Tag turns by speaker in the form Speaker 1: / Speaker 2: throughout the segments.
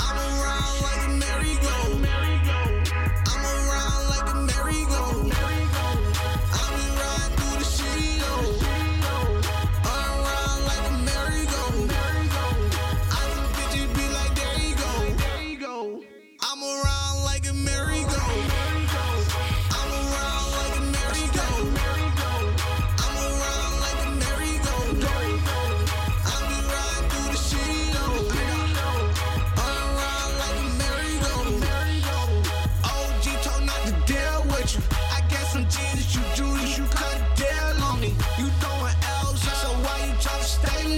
Speaker 1: I'm around like a merry-go. I'm around like a merry-go. Been riding through the. I'm around like a merry-go. I bitches be like, there you go. I'm around like a merry-go.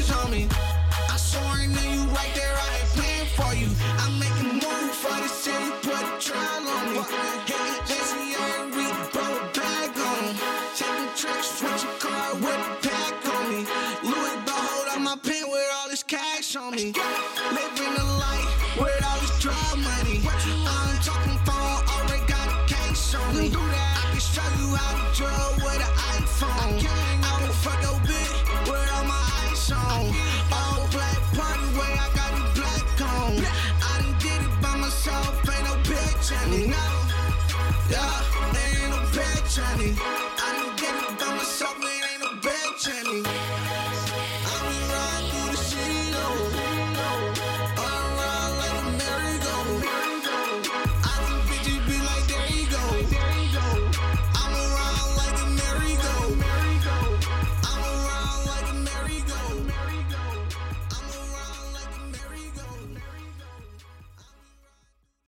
Speaker 1: Stains on me? I saw him and you right there, I ain't playing for you. I'm making move for the city, put a trial on me. Hit the ACA, we blow a bag on him. Taking tricks, switch a car with a pack on me. Louis behold on my pen with all this cash on me. Living the life with all this drug money. I'm talking phone, oh, already myself, ain't no bitch on it. Yeah, ain't no on it.